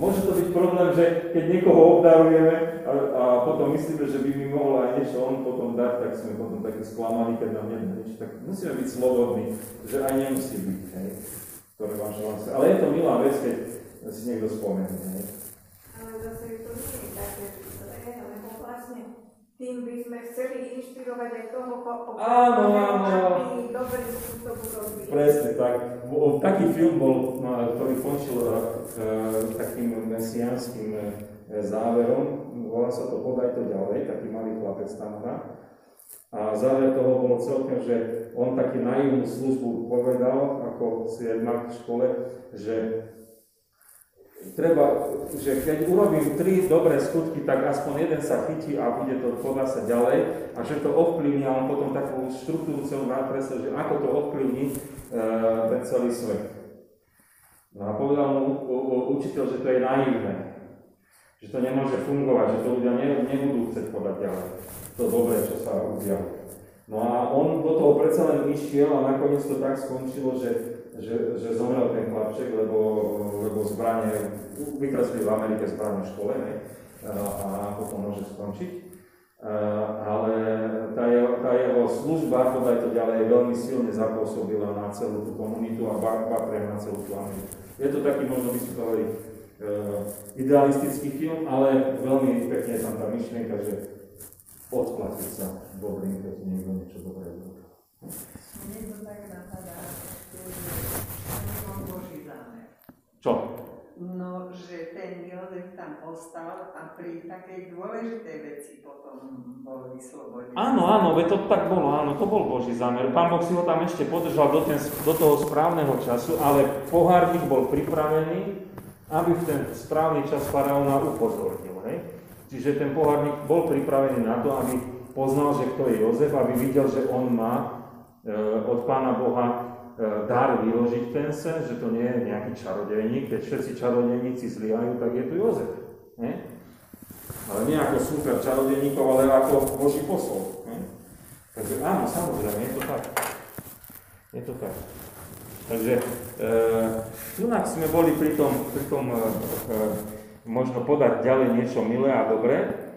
môže to byť problém, že keď niekoho obdarujeme a, a potom myslíme, že by mi mohol aj niečo on potom dať, tak sme potom takí sklamaní, keď nám nedá niečo, tak musíme byť slobodní, že aj nemusí byť, hej, ktoré vám želám. Ale je to milá vec, keď si niekto spomenie. Ne? Ale zase to nie je také tým by sme chceli inšpirovať aj toho, áno, áno. aby dobrý. Presne tak. Taký film bol, no, ktorý končil uh, takým mesianským uh, záverom, volá sa to Podaj to ďalej, taký malý chlapec tam hrá. A záver toho bolo celkom, že on taký naivnú službu povedal, ako si jednak v škole, že treba, že keď urobím tri dobré skutky, tak aspoň jeden sa chytí a bude to, podá sa ďalej a že to ovplyvní a on potom takú štruktúru celú nakreslil, že ako to ovplyvní e, ten celý svet. No a povedal mu učiteľ, že to je naivné, že to nemôže fungovať, že to ľudia ne, nebudú chcieť podať ďalej. To dobré, čo sa udialo. No a on do toho predsa len išiel a nakoniec to tak skončilo, že že, že zomrel ten chlapček, lebo, lebo zbranie, vykreslili v Amerike v škole, ne? a ako môže skončiť. Ale tá jeho, tá jeho služba, podaj to ďalej, veľmi silne zapôsobila na celú tú komunitu a patria na celú tú Ameriku. Je to taký, možno by sme povedali, e, idealistický film, ale veľmi pekne je tam tá myšlienka, že odplatiť sa dobrým, keď niekto niečo dobré urobí. Mne to tak napadá, čo? No, že ten Jozef tam ostal a pri takej dôležitej veci potom bol vyslobodený. Áno, áno, veď to tak bolo, áno, to bol Boží zámer. Pán Boh si ho tam ešte podržal do, ten, do toho správneho času, ale pohárnik bol pripravený, aby v ten správny čas faraóna upozornil. Hej? Čiže ten pohárnik bol pripravený na to, aby poznal, že kto je Jozef, aby videl, že on má e, od Pána Boha dar vyložiť ten sen, že to nie je nejaký čarodejník, keď všetci čarodejníci zlyhajú, tak je tu Jozef. Nie? Ale nie ako super čarodejníkov, ale ako Boží posol. Nie? Takže áno, samozrejme, je to tak. Je to tak. Takže e, tu sme boli pri tom, pri tom e, e, možno podať ďalej niečo milé a dobré,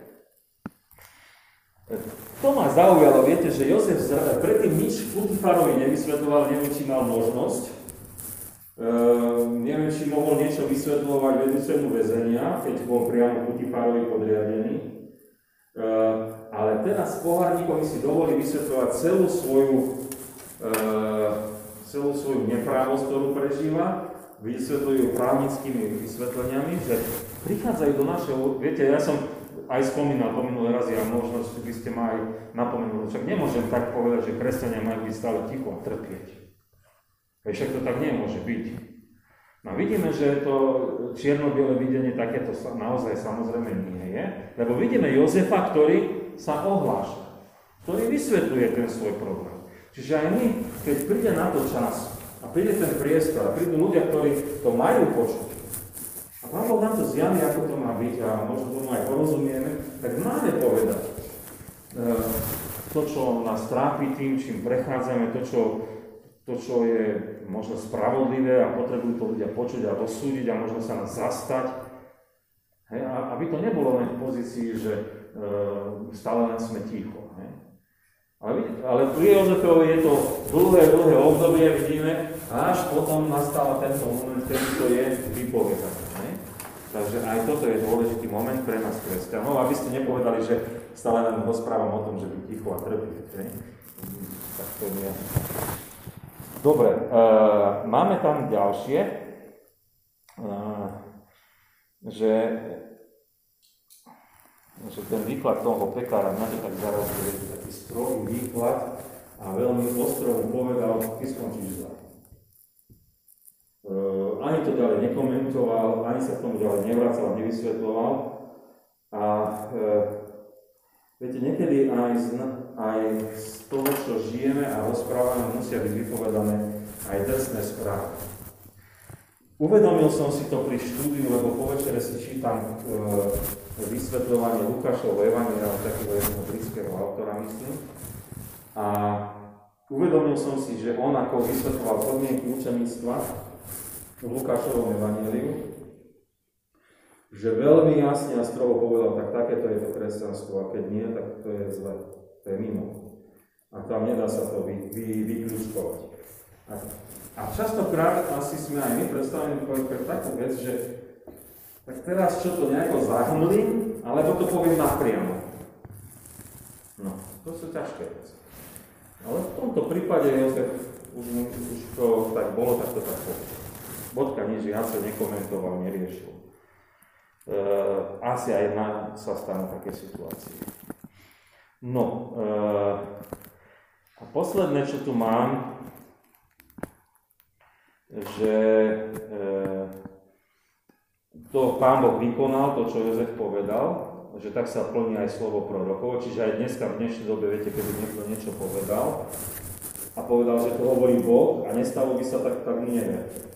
to ma zaujalo, viete, že Jozef predtým nič Putifarovi nevysvetloval, neviem, či mal možnosť. E, neviem, či mohol niečo vysvetľovať vedúcemu väzenia, keď bol priamo Putifarovi podriadený. E, ale teraz pohárníkovi si dovolí vysvetľovať celú svoju, e, celú svoju neprávosť, ktorú prežíva, vysvetľujú právnickými vysvetleniami, že prichádzajú do našeho, viete, ja som aj spomínal po minulé razy a možno by ste ma aj napomenuli. Však nemôžem tak povedať, že kresťania majú byť stále ticho a trpieť. Však to tak nemôže byť. No vidíme, že to čierno-biele videnie takéto naozaj samozrejme nie je, lebo vidíme Jozefa, ktorý sa ohláša. ktorý vysvetľuje ten svoj problém. Čiže aj my, keď príde na to čas a príde ten priestor a prídu ľudia, ktorí to majú počuť, Pán Boh nám to zjaví, ako to má byť a možno tomu aj porozumieme, tak máme povedať e, to, čo nás trápi tým, čím prechádzame, to, čo, to, čo je možno spravodlivé a potrebujú to ľudia počuť a rozsúdiť a možno sa nás zastať. Hej, a aby to nebolo len v pozícii, že e, stále len sme ticho. Hej. Ale, ale pri Jozefovi je to dlhé, dlhé obdobie, vidíme, až potom nastáva tento moment, kedy to je vypovedané. Takže aj toto je dôležitý moment pre nás kresťanov, aby ste nepovedali, že stále len rozprávam o tom, že byť ticho a trpieť. Tak to nie. Dobre, uh, máme tam ďalšie, uh, že, že ten výklad toho pekára, na to tak zarazil, je taký strohý výklad a veľmi ostro povedal, ty skončíš. Ani to ďalej nekomentoval, ani sa k tomu ďalej nevracal, nevysvetloval. A uh, viete, niekedy aj z, aj z toho, čo žijeme a rozprávame, musia byť vypovedané aj drsné správy. Uvedomil som si to pri štúdiu, lebo po večere si čítam uh, vysvetľovanie Lukášovho Evangelia od takého jedného britského autora, myslím. A uvedomil som si, že on ako vysvetloval podmienky učeníctva, v Lukášovom evaníliu, že veľmi jasne a stroho povedal, tak takéto je to kresťanstvo a keď nie, tak to je zle, to je mimo. A tam nedá sa to vy, vy, vyklúčkovať. A, a častokrát asi sme aj my predstavení pre takú vec, že tak teraz čo to nejako zahnulím, alebo to poviem napriamo. No, to sú ťažké veci. Ale v tomto prípade Jozef už, už to tak bolo, tak to tak povedal bodka nič viacej nekomentoval, neriešil. E, asi aj na sa stanú také situácie. No, e, a posledné, čo tu mám, že e, to pán Boh vykonal, to, čo Jozef povedal, že tak sa plní aj slovo prorokov, čiže aj dneska v dnešnej dobe, viete, keby niekto niečo povedal a povedal, že to hovorí Boh a nestalo by sa tak, tak nevie.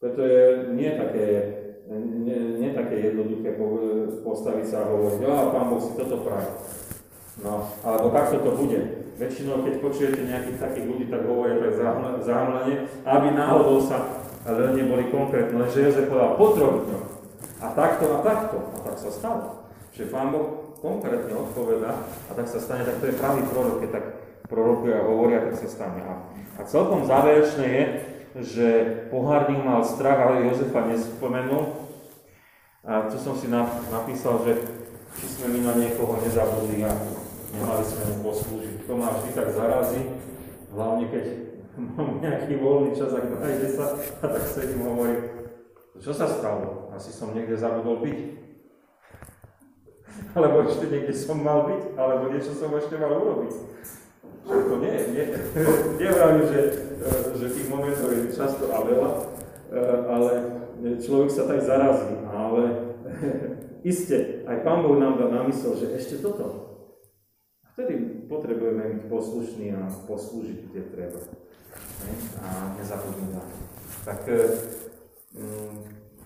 Preto je nie také, nie, nie také jednoduché postaviť sa a hovoriť, a pán Boh si toto praje. No, alebo takto to bude. Väčšinou, keď počujete nejakých takých ľudí, tak hovoria tak zámlenie, aby náhodou sa, ale neboli konkrétne, lenže Jozef povedal po. A takto a takto. A tak sa stalo. Že pán Boh konkrétne odpoveda a tak sa stane, tak to je pravý prorok, keď tak prorokujú a hovoria, tak sa stane. A, a celkom záverečné je, že pohárnik mal strach, ale Jozefa nespomenul. A tu som si napísal, že či sme my na niekoho nezabudli a nemali sme mu poslúžiť. To ma vždy tak zarazí, hlavne keď mám nejaký voľný čas, ak nájde sa, a tak sedím hovorím, čo sa stalo? Asi som niekde zabudol byť. Alebo ešte niekde som mal byť, alebo niečo som ešte mal urobiť. To nie, nie, nevravím, že, že tých momentov je často a veľa, ale človek sa tak zarazí, ale iste, aj Pán Boh nám dá namysel, že ešte toto. A vtedy potrebujeme byť poslušní a poslúžiť, kde treba. A nezabudnúť na to. Tak mm,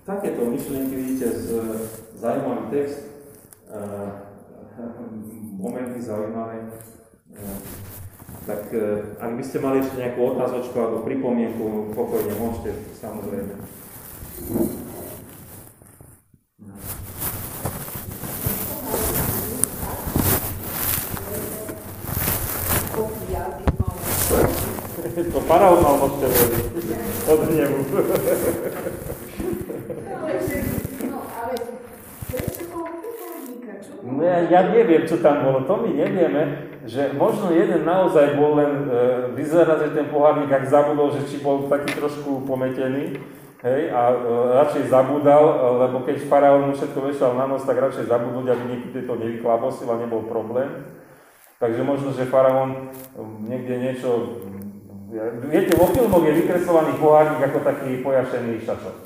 takéto myšlienky vidíte z zaujímavý text, momenty zaujímavé. Tak e, ak by ste mali ešte nejakú otázočku alebo pripomienku, pokojne môžete, samozrejme. To faraón mal môžete vedieť. Od nemu. No ja, ja neviem, čo tam bolo, to my nevieme že možno jeden naozaj bol len, e, vyzerá, že ten pohárnik ak zabudol, že či bol taký trošku pometený, hej, a e, radšej zabudal, lebo keď faraón mu všetko vešal na nos, tak radšej zabudnúť, aby niekto to nevyklabosil a nebol problém. Takže možno, že faraón e, niekde niečo... Viete, vo filmoch je vykreslovaný pohárnik ako taký pojašený šačok.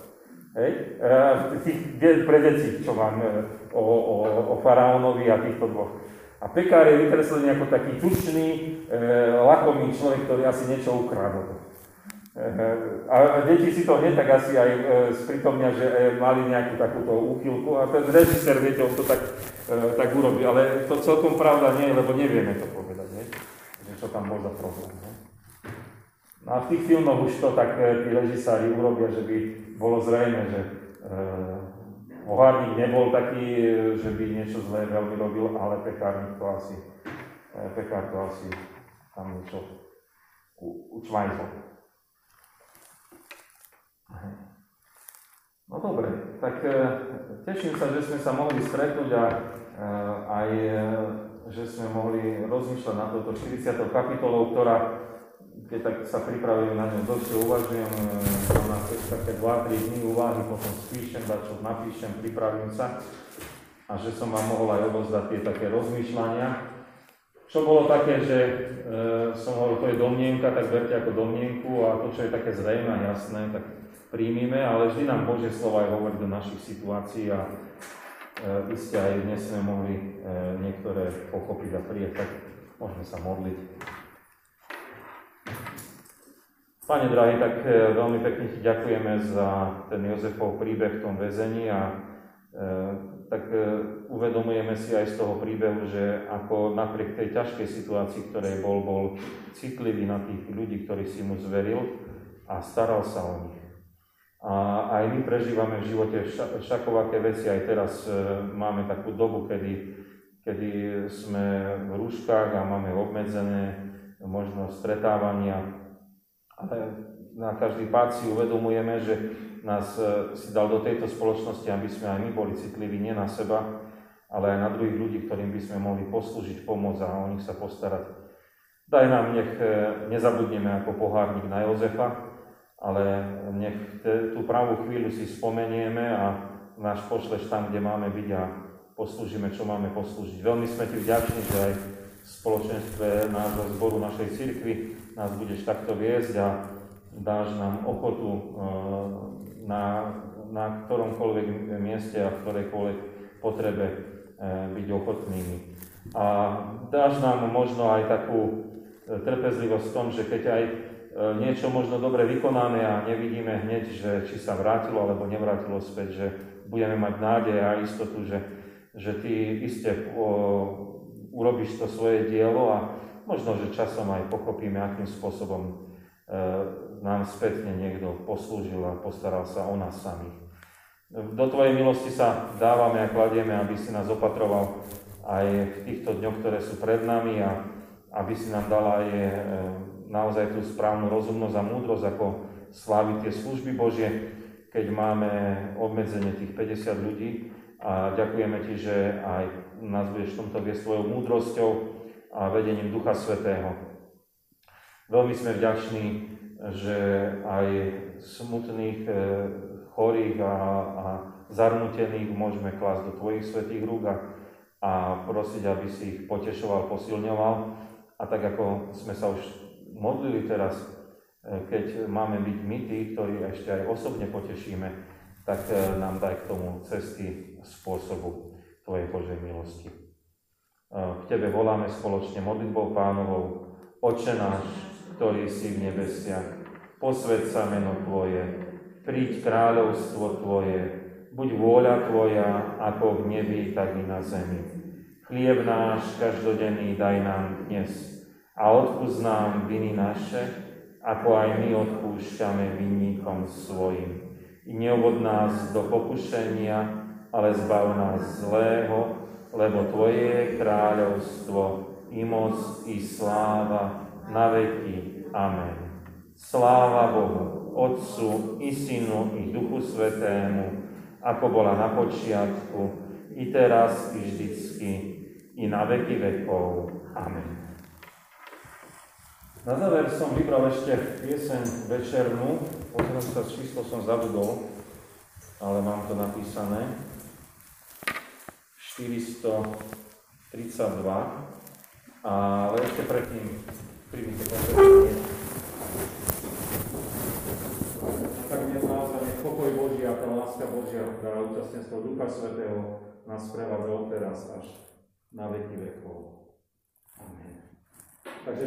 Hej? E, tých, pre deti, čo mám o, o, o faraónovi a týchto dvoch. A pekár je vykreslený ako taký tučný, e, lakomý človek, ktorý asi niečo ukradol. E, a deti si to hneď tak asi aj e, spritomnia, že e, mali nejakú takúto úchylku a ten režisér, viete, on to tak, e, tak urobí. Ale to celkom pravda nie je, lebo nevieme to povedať, nie? že čo tam bol za problém. Nie? No a v tých filmoch už to tak e, tí režisári urobia, že by bolo zrejme, že e, Ohárnik nebol taký, že by niečo zlé veľmi robil, ale pekárnik to asi, eh, pekár to asi tam niečo učmajzol. No dobre, tak eh, teším sa, že sme sa mohli stretnúť a eh, aj, že sme mohli rozmýšľať na toto 40. kapitolou, ktorá keď tak sa pripravujem na ňu dlhšie, uvažujem, e, na také 2-3 dní úvahy, potom spíšem, čo napíšem, pripravím sa a že som vám mohol aj odozdať tie také rozmýšľania. Čo bolo také, že e, som hovoril, to je domnienka, tak verte ako domnienku a to, čo je také zrejme a jasné, tak príjmime, ale vždy nám Božie slova aj hovorí do našich situácií a e, iste aj dnes sme mohli e, niektoré pochopiť a prijať, tak môžeme sa modliť. Pane drahý, tak e, veľmi pekne ti ďakujeme za ten Jozefov príbeh v tom väzení a e, tak e, uvedomujeme si aj z toho príbehu, že ako napriek tej ťažkej situácii, ktorej bol, bol citlivý na tých ľudí, ktorí si mu zveril a staral sa o nich. A aj my prežívame v živote všakovaké veci, aj teraz e, máme takú dobu, kedy, kedy sme v rúškach a máme obmedzené možno stretávania ale na každý pád si uvedomujeme, že nás e, si dal do tejto spoločnosti, aby sme aj my boli citliví nie na seba, ale aj na druhých ľudí, ktorým by sme mohli poslúžiť, pomôcť a o nich sa postarať. Daj nám, nech e, nezabudneme ako pohárnik na Jozefa, ale nech tú pravú chvíľu si spomenieme a náš pošleš tam, kde máme byť a poslúžime, čo máme poslúžiť. Veľmi sme ti vďační, že aj v spoločenstve nášho zboru, našej cirkvi nás budeš takto viesť a dáš nám ochotu eh, na, na ktoromkoľvek mieste a v ktorejkoľvek potrebe eh, byť ochotnými. A dáš nám možno aj takú eh, trpezlivosť v tom, že keď aj niečo možno dobre vykonáme a nevidíme hneď, že či sa vrátilo alebo nevrátilo späť, že budeme mať nádej a istotu, že, že ty iste urobíš to svoje dielo a možno, že časom aj pochopíme, akým spôsobom e, nám spätne niekto poslúžil a postaral sa o nás samých. Do Tvojej milosti sa dávame a kladieme, aby si nás opatroval aj v týchto dňoch, ktoré sú pred nami a aby si nám dala aj e, naozaj tú správnu rozumnosť a múdrosť, ako sláviť tie služby Božie, keď máme obmedzenie tých 50 ľudí. A ďakujeme Ti, že aj nás budeš v tomto viesť svojou múdrosťou, a vedením Ducha Svetého. Veľmi sme vďační, že aj smutných, e, chorých a, a zarmutených môžeme klásť do Tvojich svetých rúk a, prosiť, aby si ich potešoval, posilňoval. A tak ako sme sa už modlili teraz, e, keď máme byť my tí, ktorí ešte aj osobne potešíme, tak e, nám daj k tomu cesty spôsobu Tvojej Božej milosti. K Tebe voláme spoločne modlitbou pánovou. Oče náš, ktorý si v nebesiach, posved sa meno Tvoje, príď kráľovstvo Tvoje, buď vôľa Tvoja, ako v nebi, tak i na zemi. Chlieb náš každodenný daj nám dnes a odpúsť nám viny naše, ako aj my odpúšťame vinníkom svojim. I neuvod nás do pokušenia, ale zbav nás zlého, lebo Tvoje je kráľovstvo, i moc, i sláva, na veky. Amen. Sláva Bohu, Otcu, i Synu, i Duchu Svetému, ako bola na počiatku, i teraz, i vždycky, i na veky vekov. Amen. Na záver som vybral ešte pieseň večernú, pozriem sa, číslo som zabudol, ale mám to napísané. 432, ale ešte predtým príjmite konferencie. Tak dnes naozaj pokoj Boží a tá láska Božia, ktorá účastnenstvo Ducha Svetého nás prevádza teraz až na veky vekov. Amen. Takže